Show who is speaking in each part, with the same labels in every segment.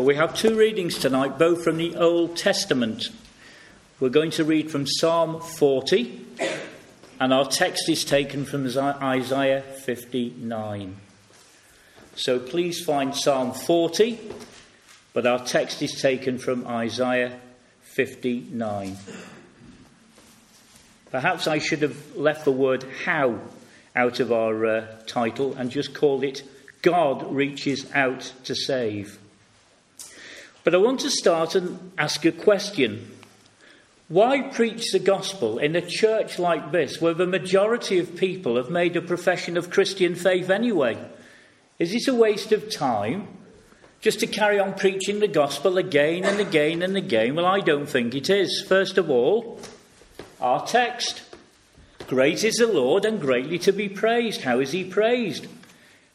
Speaker 1: Well, we have two readings tonight, both from the Old Testament. We're going to read from Psalm 40, and our text is taken from Isaiah 59. So please find Psalm 40, but our text is taken from Isaiah 59. Perhaps I should have left the word how out of our uh, title and just called it God Reaches Out to Save. But I want to start and ask a question. Why preach the gospel in a church like this where the majority of people have made a profession of Christian faith anyway? Is it a waste of time just to carry on preaching the gospel again and again and again? Well, I don't think it is. First of all, our text. Great is the Lord and greatly to be praised. How is he praised?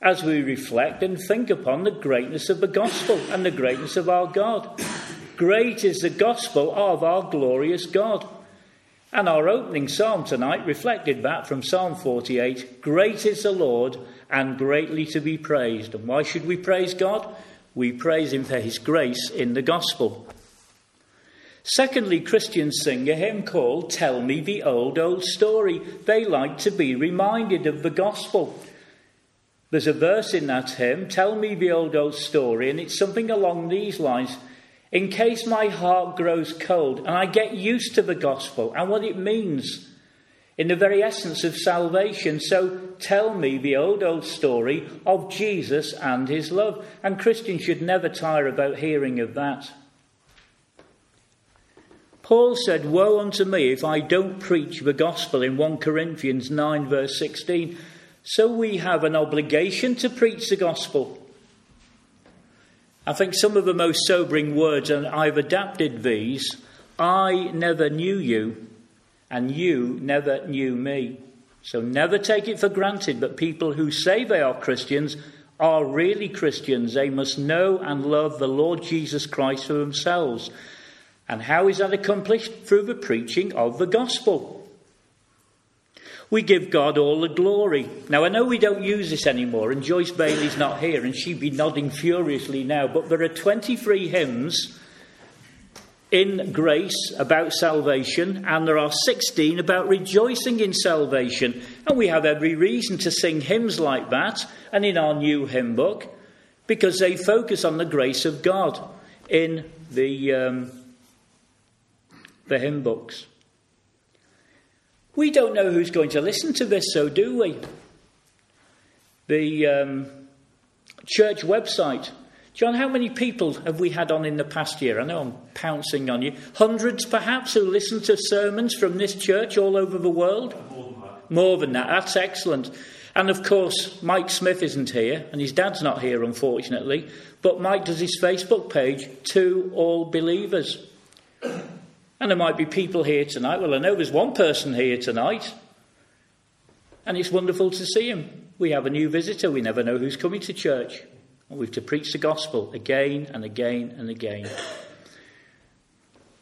Speaker 1: As we reflect and think upon the greatness of the gospel and the greatness of our God. Great is the gospel of our glorious God. And our opening psalm tonight reflected that from Psalm 48 Great is the Lord and greatly to be praised. And why should we praise God? We praise Him for His grace in the gospel. Secondly, Christians sing a hymn called Tell Me the Old, Old Story. They like to be reminded of the gospel. There's a verse in that hymn, Tell me the old, old story, and it's something along these lines. In case my heart grows cold and I get used to the gospel and what it means in the very essence of salvation. So tell me the old, old story of Jesus and his love. And Christians should never tire about hearing of that. Paul said, Woe unto me if I don't preach the gospel in 1 Corinthians 9, verse 16. So we have an obligation to preach the gospel. I think some of the most sobering words, and I've adapted these I never knew you, and you never knew me. So never take it for granted that people who say they are Christians are really Christians. They must know and love the Lord Jesus Christ for themselves. And how is that accomplished? Through the preaching of the gospel. We give God all the glory. Now, I know we don't use this anymore, and Joyce Bailey's not here, and she'd be nodding furiously now, but there are 23 hymns in grace about salvation, and there are 16 about rejoicing in salvation. And we have every reason to sing hymns like that, and in our new hymn book, because they focus on the grace of God in the, um, the hymn books. We don't know who's going to listen to this, so do we? The um, church website. John, how many people have we had on in the past year? I know I'm pouncing on you. Hundreds, perhaps, who listen to sermons from this church all over the world?
Speaker 2: More than that.
Speaker 1: More than that. That's excellent. And of course, Mike Smith isn't here, and his dad's not here, unfortunately. But Mike does his Facebook page to all believers. And there might be people here tonight. Well, I know there's one person here tonight. And it's wonderful to see him. We have a new visitor. We never know who's coming to church. And we've to preach the gospel again and again and again.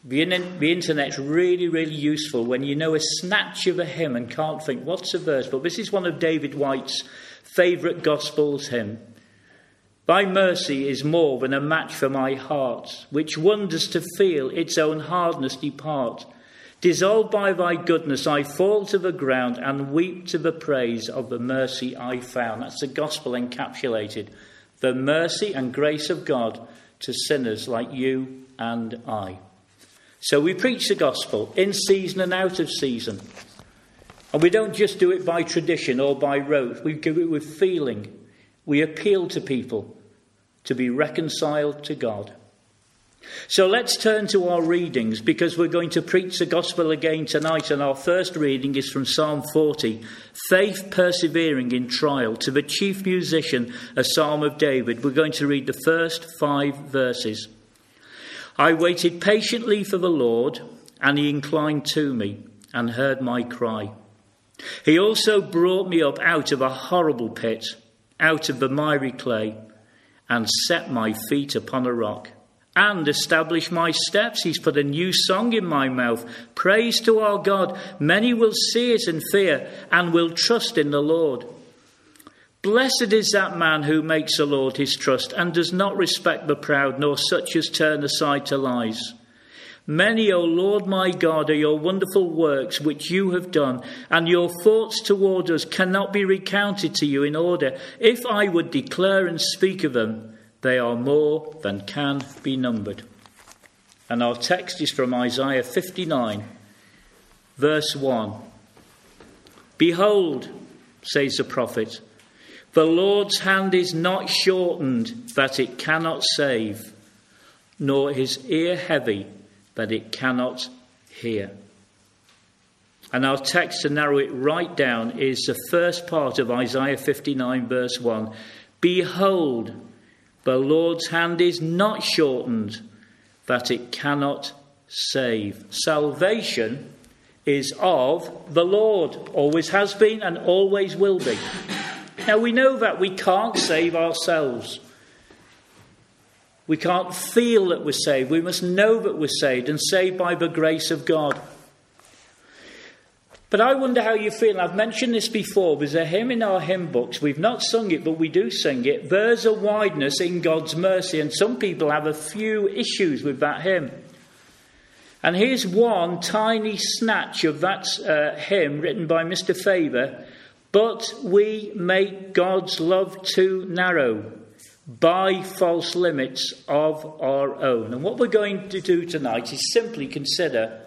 Speaker 1: The, the internet's really, really useful when you know a snatch of a hymn and can't think, what's a verse? But this is one of David White's favourite Gadsby's hymn. Thy mercy is more than a match for my heart, which wonders to feel its own hardness depart. Dissolved by thy goodness, I fall to the ground and weep to the praise of the mercy I found. That's the gospel encapsulated. The mercy and grace of God to sinners like you and I. So we preach the gospel in season and out of season. And we don't just do it by tradition or by rote, we do it with feeling we appeal to people to be reconciled to God. So let's turn to our readings because we're going to preach the gospel again tonight. And our first reading is from Psalm 40 Faith persevering in trial. To the chief musician, a psalm of David. We're going to read the first five verses. I waited patiently for the Lord, and he inclined to me and heard my cry. He also brought me up out of a horrible pit out of the miry clay and set my feet upon a rock and establish my steps. He's put a new song in my mouth. Praise to our God. Many will see it and fear and will trust in the Lord. Blessed is that man who makes the Lord his trust and does not respect the proud, nor such as turn aside to lies. Many, O Lord my God, are your wonderful works which you have done, and your thoughts toward us cannot be recounted to you in order. If I would declare and speak of them, they are more than can be numbered. And our text is from Isaiah 59, verse 1. Behold, says the prophet, the Lord's hand is not shortened that it cannot save, nor his ear heavy that it cannot hear. And our text to narrow it right down is the first part of Isaiah 59, verse 1. Behold, the Lord's hand is not shortened that it cannot save. Salvation is of the Lord, always has been and always will be. Now we know that we can't save ourselves. We can't feel that we're saved. We must know that we're saved and saved by the grace of God. But I wonder how you feel. I've mentioned this before. There's a hymn in our hymn books. We've not sung it, but we do sing it. There's a wideness in God's mercy. And some people have a few issues with that hymn. And here's one tiny snatch of that uh, hymn written by Mr. Faber but we make God's love too narrow by false limits of our own. And what we're going to do tonight is simply consider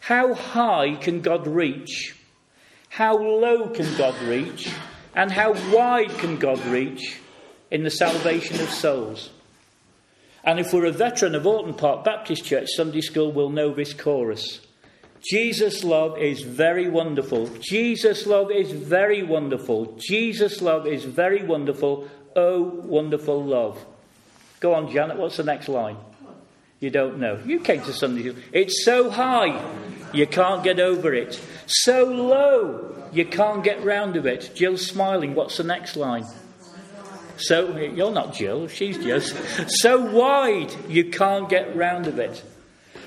Speaker 1: how high can God reach, how low can God reach, and how wide can God reach in the salvation of souls. And if we're a veteran of Aughton Park Baptist Church Sunday School, we'll know this chorus. Jesus' love is very wonderful. Jesus' love is very wonderful. Jesus' love is very wonderful. Oh, wonderful love. Go on, Janet, what's the next line? You don't know. You came to Sunday. school. It's so high, you can't get over it. So low, you can't get round of it. Jill's smiling. What's the next line? So, you're not Jill, she's just. So wide, you can't get round of it.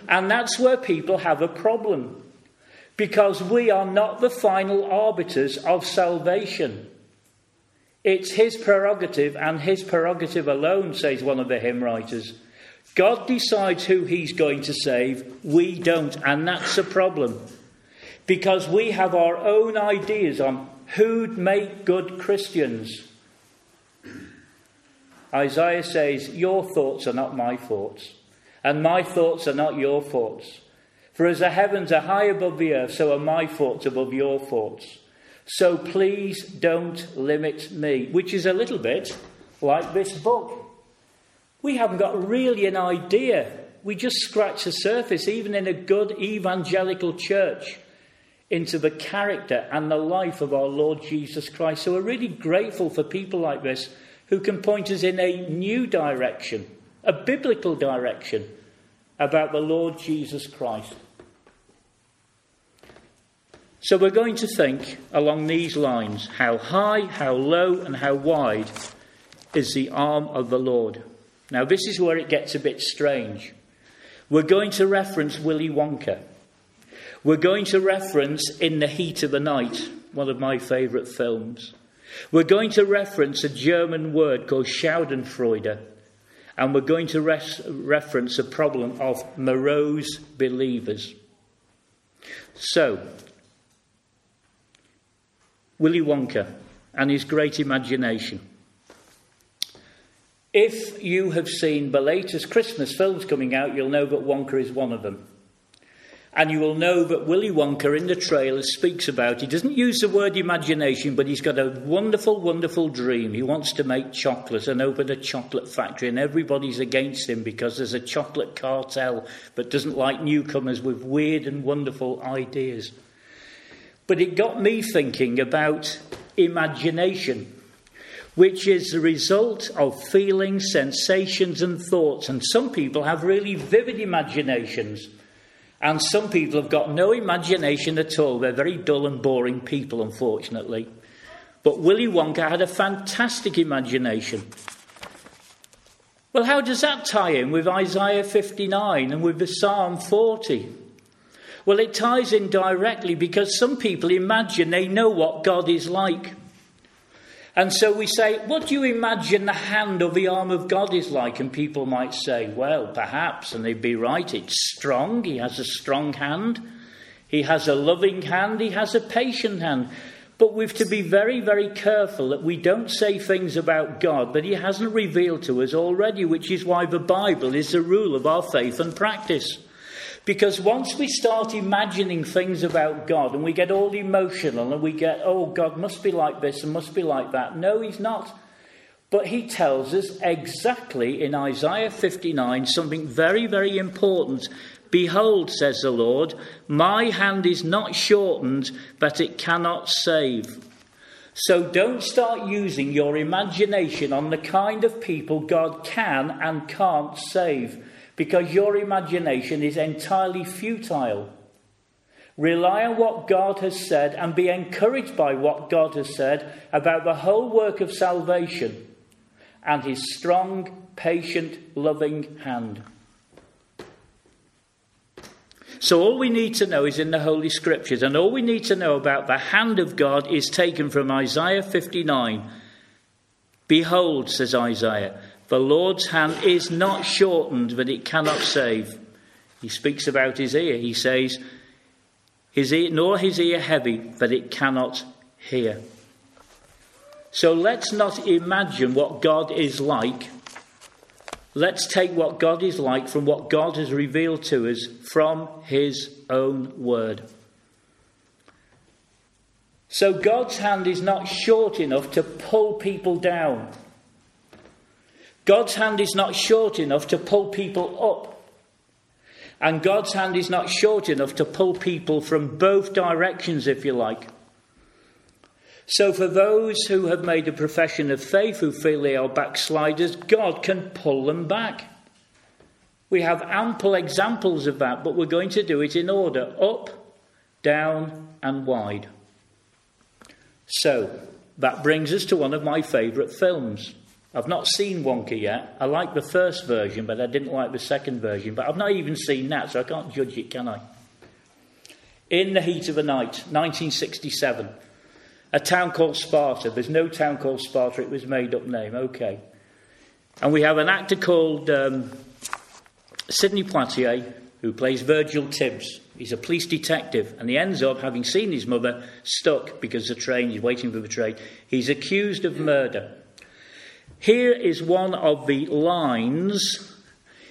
Speaker 1: And that's where people have a problem. Because we are not the final arbiters of salvation. It's his prerogative and his prerogative alone, says one of the hymn writers. God decides who he's going to save, we don't, and that's a problem. Because we have our own ideas on who'd make good Christians. Isaiah says, Your thoughts are not my thoughts and my thoughts are not your thoughts. For as the heavens are high above the earth, so are my thoughts above your thoughts. So please don't limit me, which is a little bit like this book. We haven't got really an idea. We just scratch the surface, even in a good evangelical church, into the character and the life of our Lord Jesus Christ. So we're really grateful for people like this who can point us in a new direction a biblical direction about the Lord Jesus Christ. So we're going to think along these lines how high, how low, and how wide is the arm of the Lord. Now, this is where it gets a bit strange. We're going to reference Willy Wonka. We're going to reference In the Heat of the Night, one of my favourite films. We're going to reference a German word called Schadenfreude, and we're going to res- reference a problem of morose believers. So, Willy Wonka and his great imagination. If you have seen the latest Christmas films coming out, you'll know that Wonka is one of them. And you will know that Willy Wonka in the trailer speaks about, he doesn't use the word imagination, but he's got a wonderful, wonderful dream. He wants to make chocolate and open a chocolate factory, and everybody's against him because there's a chocolate cartel that doesn't like newcomers with weird and wonderful ideas. But it got me thinking about imagination, which is the result of feelings, sensations, and thoughts. And some people have really vivid imaginations. And some people have got no imagination at all. They're very dull and boring people, unfortunately. But Willy Wonka had a fantastic imagination. Well, how does that tie in with Isaiah 59 and with the Psalm 40? Well, it ties in directly because some people imagine they know what God is like. And so we say, What do you imagine the hand or the arm of God is like? And people might say, Well, perhaps, and they'd be right. It's strong. He has a strong hand. He has a loving hand. He has a patient hand. But we've to be very, very careful that we don't say things about God that He hasn't revealed to us already, which is why the Bible is the rule of our faith and practice. Because once we start imagining things about God and we get all emotional and we get, oh, God must be like this and must be like that. No, He's not. But He tells us exactly in Isaiah 59 something very, very important Behold, says the Lord, my hand is not shortened that it cannot save. So don't start using your imagination on the kind of people God can and can't save, because your imagination is entirely futile. Rely on what God has said and be encouraged by what God has said about the whole work of salvation and his strong, patient, loving hand. So all we need to know is in the Holy Scriptures, and all we need to know about the hand of God is taken from Isaiah 59. Behold, says Isaiah, the Lord's hand is not shortened that it cannot save. He speaks about his ear. He says, his ear, nor his ear heavy that it cannot hear. So let's not imagine what God is like Let's take what God is like from what God has revealed to us from His own word. So God's hand is not short enough to pull people down. God's hand is not short enough to pull people up. And God's hand is not short enough to pull people from both directions, if you like. So, for those who have made a profession of faith who feel they are backsliders, God can pull them back. We have ample examples of that, but we're going to do it in order up, down, and wide. So, that brings us to one of my favourite films. I've not seen Wonka yet. I like the first version, but I didn't like the second version. But I've not even seen that, so I can't judge it, can I? In the Heat of the Night, 1967 a town called Sparta. There's no town called Sparta, it was made up name. Okay. And we have an actor called um, Sidney Poitier who plays Virgil Tibbs. He's a police detective and he ends up, having seen his mother stuck because the train, he's waiting for the train, he's accused of murder. Here is one of the lines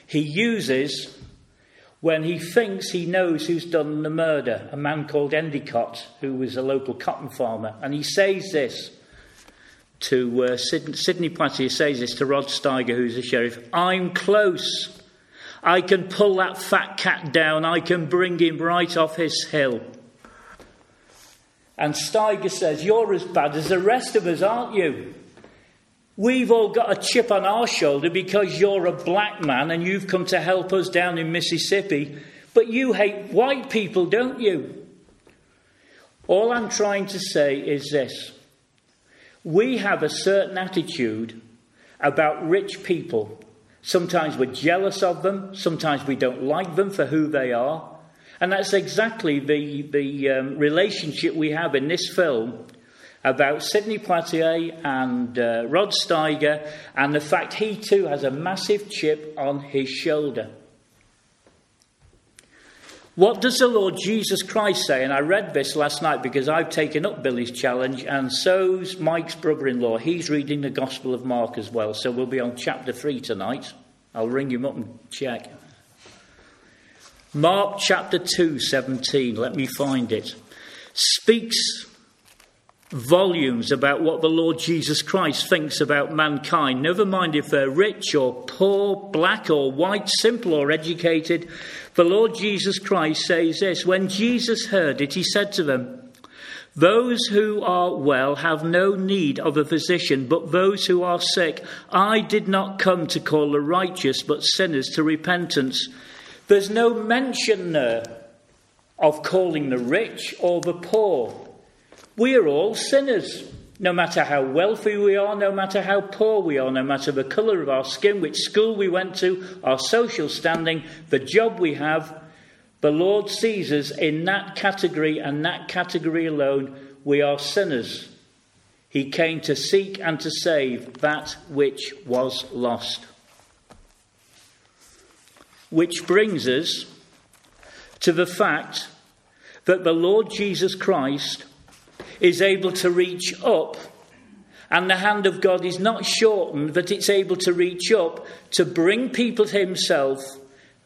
Speaker 1: he uses when he thinks he knows who's done the murder, a man called Endicott, who was a local cotton farmer. And he says this to uh, Sid- Sidney Poitier, says this to Rod Steiger, who's the sheriff I'm close. I can pull that fat cat down. I can bring him right off his hill. And Steiger says, You're as bad as the rest of us, aren't you? We've all got a chip on our shoulder because you're a black man and you've come to help us down in Mississippi, but you hate white people, don't you? All I'm trying to say is this we have a certain attitude about rich people. Sometimes we're jealous of them, sometimes we don't like them for who they are. And that's exactly the, the um, relationship we have in this film about Sidney Poitier and uh, Rod Steiger and the fact he too has a massive chip on his shoulder. What does the Lord Jesus Christ say? And I read this last night because I've taken up Billy's challenge, and so's Mike's brother in law. He's reading the Gospel of Mark as well, so we'll be on chapter 3 tonight. I'll ring him up and check. Mark chapter 2, 17, let me find it. Speaks volumes about what the Lord Jesus Christ thinks about mankind, never mind if they're rich or poor, black or white, simple or educated. The Lord Jesus Christ says this When Jesus heard it, he said to them, Those who are well have no need of a physician, but those who are sick. I did not come to call the righteous, but sinners to repentance. There's no mention there of calling the rich or the poor. We are all sinners, no matter how wealthy we are, no matter how poor we are, no matter the colour of our skin, which school we went to, our social standing, the job we have. The Lord sees us in that category and that category alone. We are sinners. He came to seek and to save that which was lost. Which brings us to the fact that the Lord Jesus Christ is able to reach up, and the hand of God is not shortened, that it's able to reach up to bring people to Himself,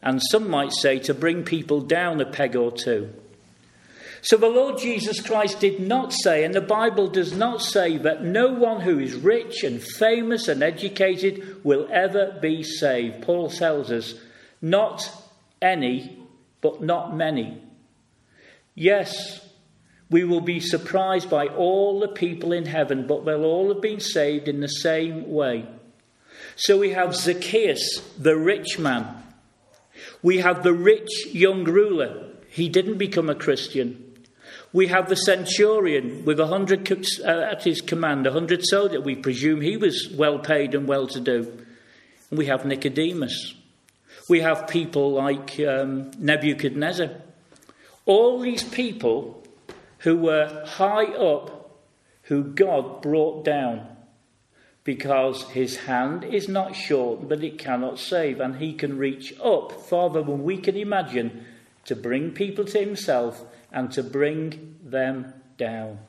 Speaker 1: and some might say to bring people down a peg or two. So the Lord Jesus Christ did not say, and the Bible does not say, that no one who is rich and famous and educated will ever be saved. Paul tells us, not any, but not many. Yes, we will be surprised by all the people in heaven, but they'll all have been saved in the same way. So we have Zacchaeus, the rich man. We have the rich young ruler. He didn't become a Christian. We have the centurion with a hundred uh, at his command, a hundred soldiers. We presume he was well paid and well to do. We have Nicodemus. We have people like um, Nebuchadnezzar. All these people who were high up, who God brought down because his hand is not short, but it cannot save, and he can reach up farther than we can imagine to bring people to himself and to bring them down.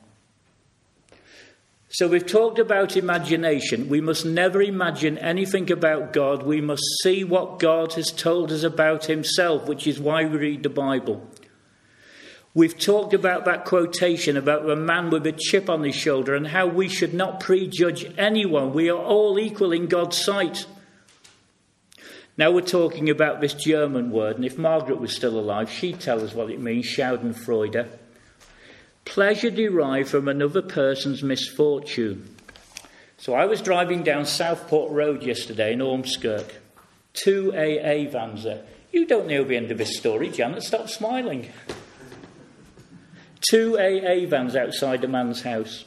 Speaker 1: So, we've talked about imagination. We must never imagine anything about God. We must see what God has told us about Himself, which is why we read the Bible. We've talked about that quotation about the man with a chip on his shoulder and how we should not prejudge anyone. We are all equal in God's sight. Now we're talking about this German word, and if Margaret was still alive, she'd tell us what it means Schadenfreude. Pleasure derived from another person's misfortune. So I was driving down Southport Road yesterday in Ormskirk. Two AA vans there. You don't know the end of this story, Janet. Stop smiling. Two AA vans outside a man's house.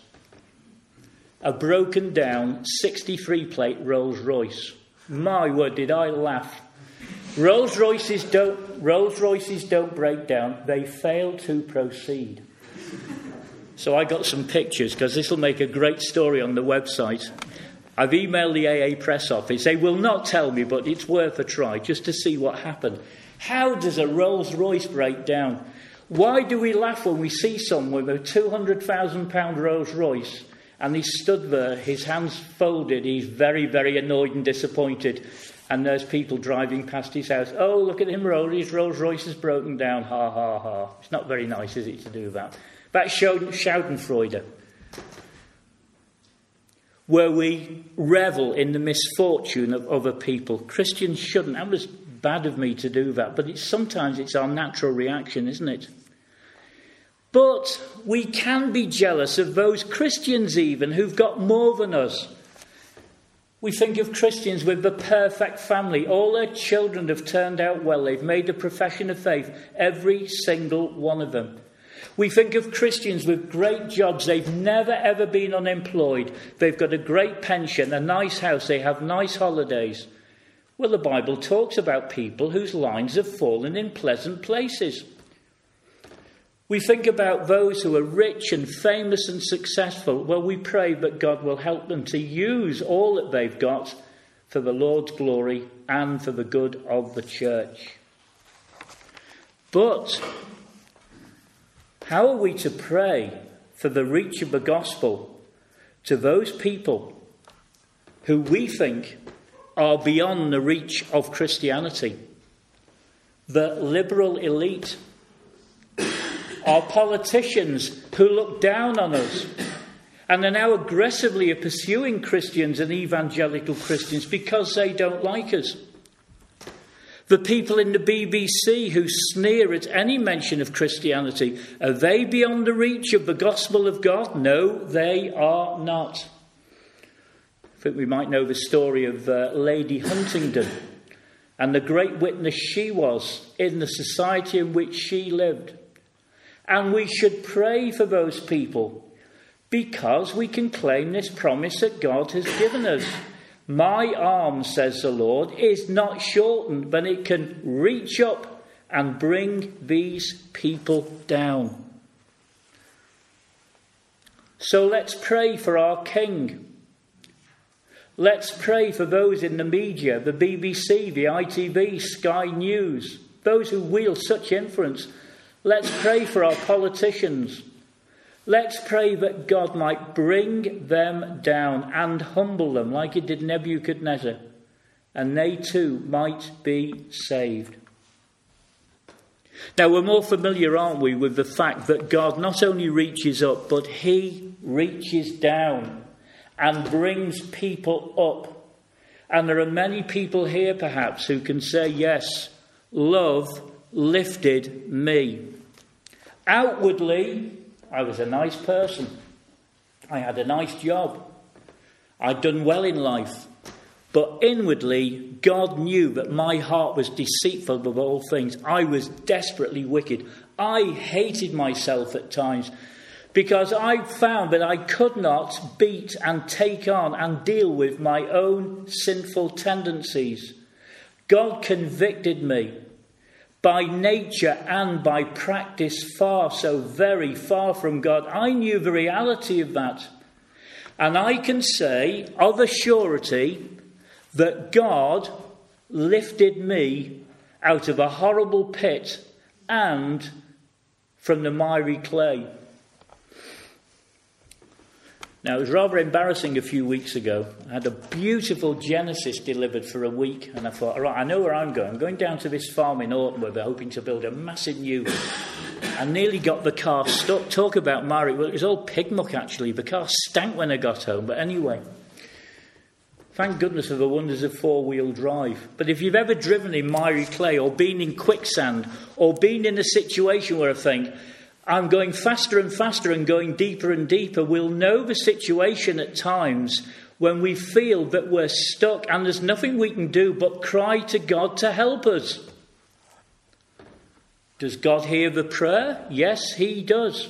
Speaker 1: A broken down 63 plate Rolls Royce. My word, did I laugh. Rolls Royces don't, Rolls Royces don't break down, they fail to proceed. So I got some pictures because this will make a great story on the website. I've emailed the AA press office. They will not tell me, but it's worth a try just to see what happened. How does a Rolls Royce break down? Why do we laugh when we see someone with a £200,000 Rolls Royce and he stood there, his hands folded. He's very, very annoyed and disappointed. And there's people driving past his house. Oh, look at him roll. His Rolls Royce is broken down. Ha, ha, ha. It's not very nice, is it, to do that? That's Schadenfreude. Where we revel in the misfortune of other people. Christians shouldn't. That was bad of me to do that. But it's, sometimes it's our natural reaction, isn't it? But we can be jealous of those Christians, even who've got more than us. We think of Christians with the perfect family. All their children have turned out well. They've made a profession of faith, every single one of them. We think of Christians with great jobs. They've never ever been unemployed. They've got a great pension, a nice house, they have nice holidays. Well, the Bible talks about people whose lines have fallen in pleasant places. We think about those who are rich and famous and successful. Well, we pray that God will help them to use all that they've got for the Lord's glory and for the good of the church. But how are we to pray for the reach of the gospel to those people who we think are beyond the reach of Christianity? The liberal elite are politicians who look down on us and are now aggressively pursuing Christians and evangelical Christians because they don't like us. The people in the BBC who sneer at any mention of Christianity, are they beyond the reach of the gospel of God? No, they are not. I think we might know the story of uh, Lady Huntingdon and the great witness she was in the society in which she lived. And we should pray for those people because we can claim this promise that God has given us. My arm, says the Lord, is not shortened, but it can reach up and bring these people down. So let's pray for our King. Let's pray for those in the media, the BBC, the ITV, Sky News, those who wield such influence. Let's pray for our politicians. Let's pray that God might bring them down and humble them like he did Nebuchadnezzar, and they too might be saved. Now, we're more familiar, aren't we, with the fact that God not only reaches up, but he reaches down and brings people up. And there are many people here, perhaps, who can say, Yes, love lifted me. Outwardly, I was a nice person. I had a nice job. I'd done well in life. But inwardly, God knew that my heart was deceitful above all things. I was desperately wicked. I hated myself at times because I found that I could not beat and take on and deal with my own sinful tendencies. God convicted me by nature and by practice far, so very far from God. I knew the reality of that. And I can say of a surety that God lifted me out of a horrible pit and from the miry clay. Now, it was rather embarrassing a few weeks ago. I had a beautiful Genesis delivered for a week, and I thought, all right, I know where I'm going. I'm going down to this farm in Aughton where they're hoping to build a massive new. I nearly got the car stuck. Talk about Mary. Well, it was all pig muck, actually. The car stank when I got home, but anyway. Thank goodness for the wonders of four wheel drive. But if you've ever driven in miry clay or been in quicksand or been in a situation where I think, I'm going faster and faster and going deeper and deeper, we'll know the situation at times when we feel that we're stuck and there's nothing we can do but cry to God to help us. Does God hear the prayer? Yes, He does.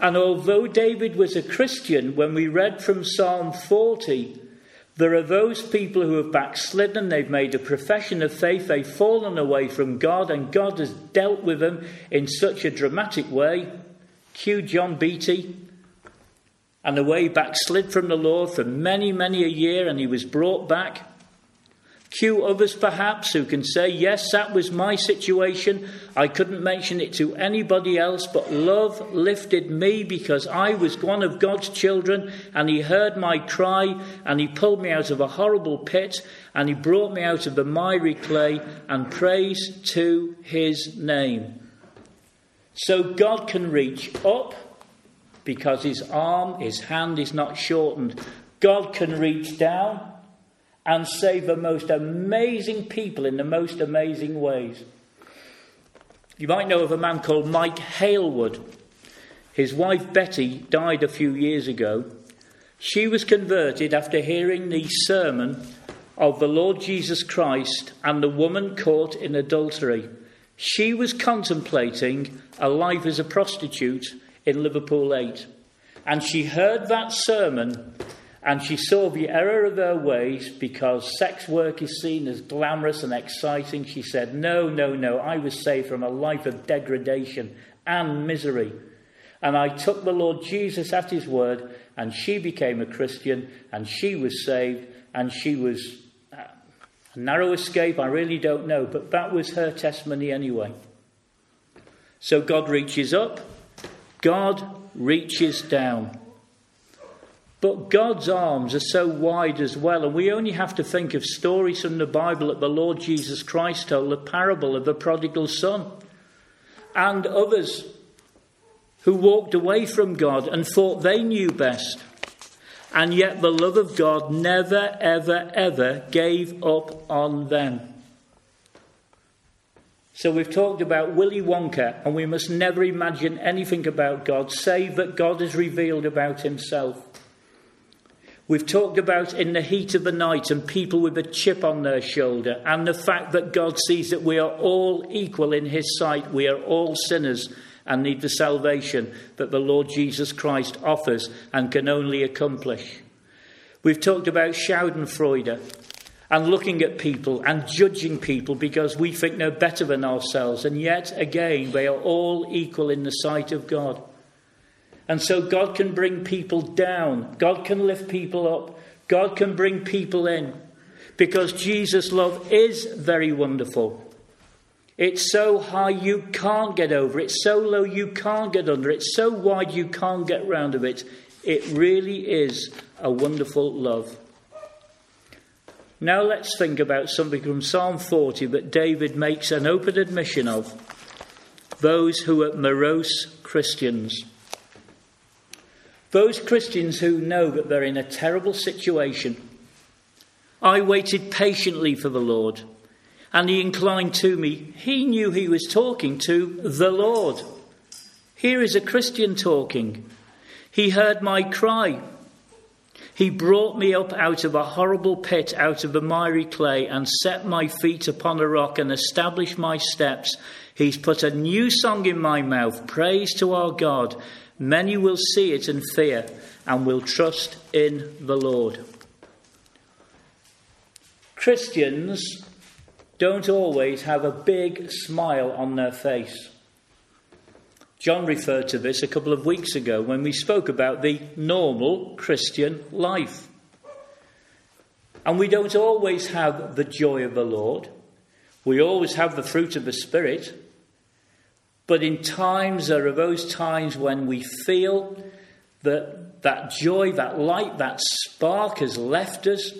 Speaker 1: And although David was a Christian, when we read from Psalm 40, there are those people who have backslidden, they've made a profession of faith, they've fallen away from God, and God has dealt with them in such a dramatic way. Cue John Beattie. And the way backslid from the Lord for many, many a year, and he was brought back. Cue others perhaps who can say, Yes, that was my situation. I couldn't mention it to anybody else, but love lifted me because I was one of God's children and He heard my cry and He pulled me out of a horrible pit and He brought me out of the miry clay and praise to His name. So God can reach up because His arm, His hand is not shortened. God can reach down and save the most amazing people in the most amazing ways. You might know of a man called Mike Halewood. His wife Betty died a few years ago. She was converted after hearing the sermon of the Lord Jesus Christ and the woman caught in adultery. She was contemplating a life as a prostitute in Liverpool 8. And she heard that sermon and she saw the error of her ways because sex work is seen as glamorous and exciting. She said, No, no, no, I was saved from a life of degradation and misery. And I took the Lord Jesus at his word, and she became a Christian, and she was saved, and she was uh, a narrow escape. I really don't know, but that was her testimony anyway. So God reaches up, God reaches down. But God's arms are so wide as well, and we only have to think of stories from the Bible that the Lord Jesus Christ told, the parable of the prodigal son, and others who walked away from God and thought they knew best. And yet the love of God never, ever, ever gave up on them. So we've talked about Willy Wonka, and we must never imagine anything about God save that God has revealed about himself. We've talked about in the heat of the night and people with a chip on their shoulder, and the fact that God sees that we are all equal in His sight. We are all sinners and need the salvation that the Lord Jesus Christ offers and can only accomplish. We've talked about Schadenfreude and looking at people and judging people because we think they're better than ourselves, and yet again, they are all equal in the sight of God. And so God can bring people down, God can lift people up, God can bring people in. Because Jesus' love is very wonderful. It's so high you can't get over it, so low you can't get under it, so wide you can't get round of it. It really is a wonderful love. Now let's think about something from Psalm 40 that David makes an open admission of those who are morose Christians. Those Christians who know that they're in a terrible situation. I waited patiently for the Lord, and he inclined to me. He knew he was talking to the Lord. Here is a Christian talking. He heard my cry. He brought me up out of a horrible pit, out of the miry clay, and set my feet upon a rock and established my steps. He's put a new song in my mouth, praise to our God. Many will see it and fear and will trust in the Lord. Christians don't always have a big smile on their face. John referred to this a couple of weeks ago when we spoke about the normal Christian life. And we don't always have the joy of the Lord. We always have the fruit of the Spirit. But in times, there are those times when we feel that that joy, that light, that spark has left us.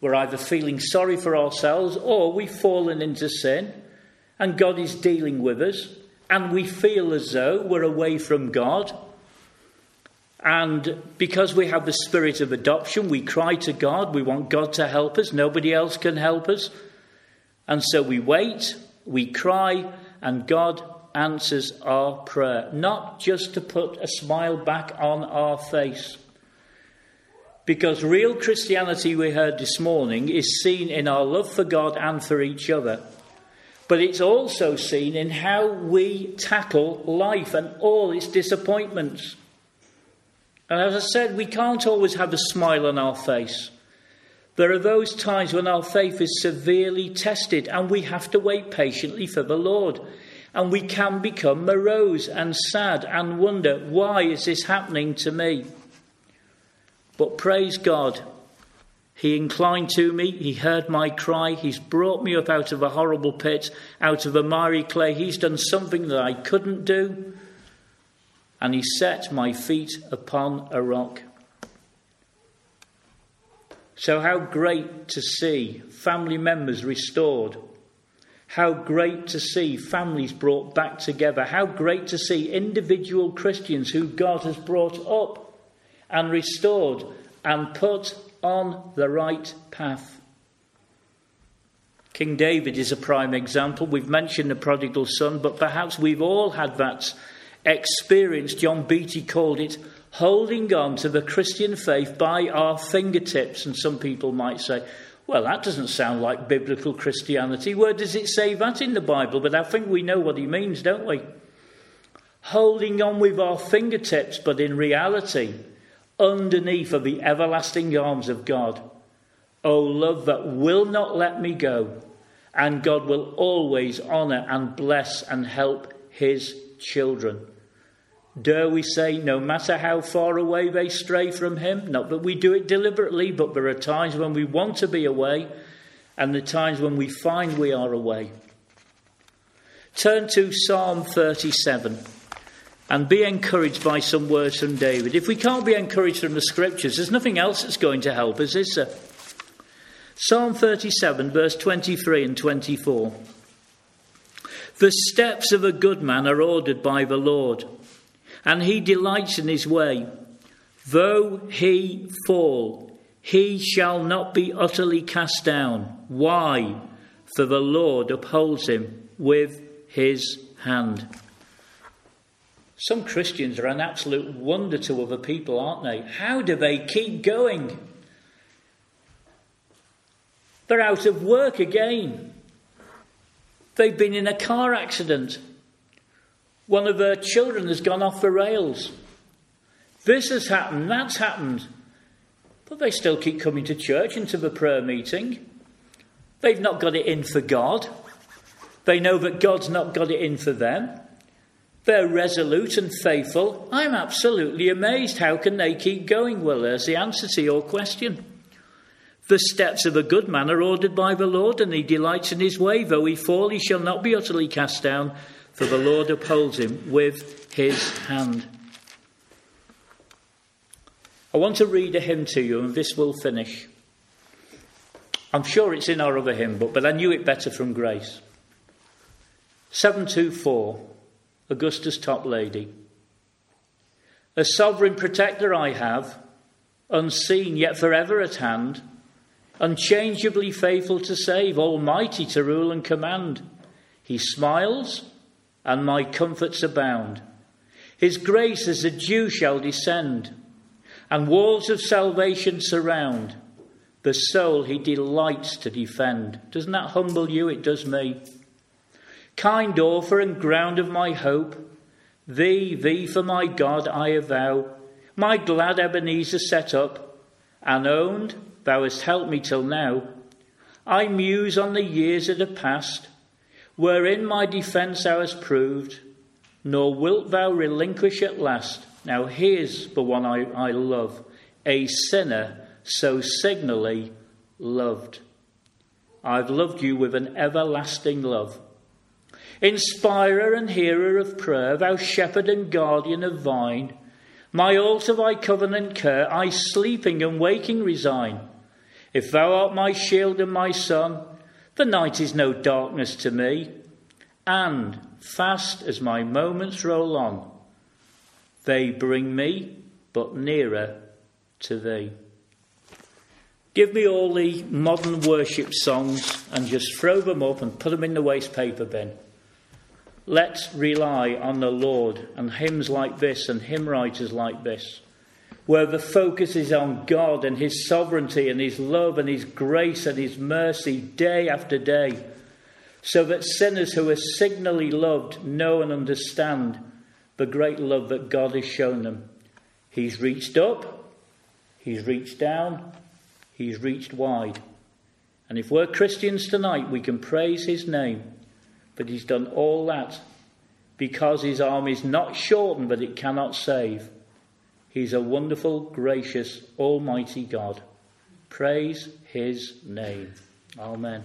Speaker 1: We're either feeling sorry for ourselves or we've fallen into sin and God is dealing with us and we feel as though we're away from God. And because we have the spirit of adoption, we cry to God. We want God to help us. Nobody else can help us. And so we wait, we cry, and God answers our prayer, not just to put a smile back on our face. Because real Christianity, we heard this morning, is seen in our love for God and for each other. But it's also seen in how we tackle life and all its disappointments. And as I said, we can't always have a smile on our face. There are those times when our faith is severely tested and we have to wait patiently for the Lord and we can become morose and sad and wonder, why is this happening to me? But praise God, He inclined to me, He heard my cry, He's brought me up out of a horrible pit, out of a miry clay. He's done something that I couldn't do, and He set my feet upon a rock. So, how great to see family members restored how great to see families brought back together. How great to see individual Christians who God has brought up and restored and put on the right path. King David is a prime example. We've mentioned the prodigal son, but perhaps we've all had that experience. John Beattie called it holding on to the Christian faith by our fingertips. And some people might say, well, that doesn't sound like biblical Christianity. Where does it say that in the Bible? But I think we know what he means, don't we? Holding on with our fingertips, but in reality, underneath are the everlasting arms of God. Oh, love that will not let me go. And God will always honour and bless and help his children. Dare we say, no matter how far away they stray from Him? Not that we do it deliberately, but there are times when we want to be away and the times when we find we are away. Turn to Psalm 37 and be encouraged by some words from David. If we can't be encouraged from the scriptures, there's nothing else that's going to help us, is there? Psalm 37, verse 23 and 24. The steps of a good man are ordered by the Lord and he delights in his way. Though he fall, he shall not be utterly cast down. Why? For the Lord upholds him with his hand. Some Christians are an absolute wonder to other people, aren't they? How do they keep going? They're out of work again. They've been in a car accident. One of her children has gone off the rails. This has happened, that's happened. But they still keep coming to church and to the prayer meeting. They've not got it in for God. They know that God's not got it in for them. They're resolute and faithful. I'm absolutely amazed. How can they keep going? Well, there's the answer to your question. The steps of a good man are ordered by the Lord, and he delights in his way. Though he fall, he shall not be utterly cast down, for the Lord upholds him with his hand. I want to read a hymn to you, and this will finish. I'm sure it's in our other hymn book, but I knew it better from Grace. 724, Augustus Toplady. A sovereign protector I have, unseen yet forever at hand unchangeably faithful to save, almighty to rule and command. He smiles, and my comforts abound. His grace as a dew shall descend, and walls of salvation surround. The soul he delights to defend. Doesn't that humble you? It does me. Kind author and ground of my hope, thee, thee for my God I avow, my glad Ebenezer set up and owned Thou hast helped me till now. I muse on the years that are past, wherein my defence thou hast proved, nor wilt thou relinquish at last. Now here's the one I, I love a sinner so signally loved. I've loved you with an everlasting love. Inspirer and hearer of prayer, thou shepherd and guardian of vine, my altar thy covenant care, I sleeping and waking resign. If thou art my shield and my sun, the night is no darkness to me. And fast as my moments roll on, they bring me but nearer to thee. Give me all the modern worship songs and just throw them up and put them in the waste paper bin. Let's rely on the Lord and hymns like this and hymn writers like this where the focus is on God and His sovereignty and His love and His grace and His mercy day after day, so that sinners who are signally loved know and understand the great love that God has shown them. He's reached up, He's reached down, He's reached wide. And if we're Christians tonight, we can praise His name, but He's done all that because His arm is not shortened, but it cannot save. He's a wonderful, gracious, almighty God. Praise his name. Amen.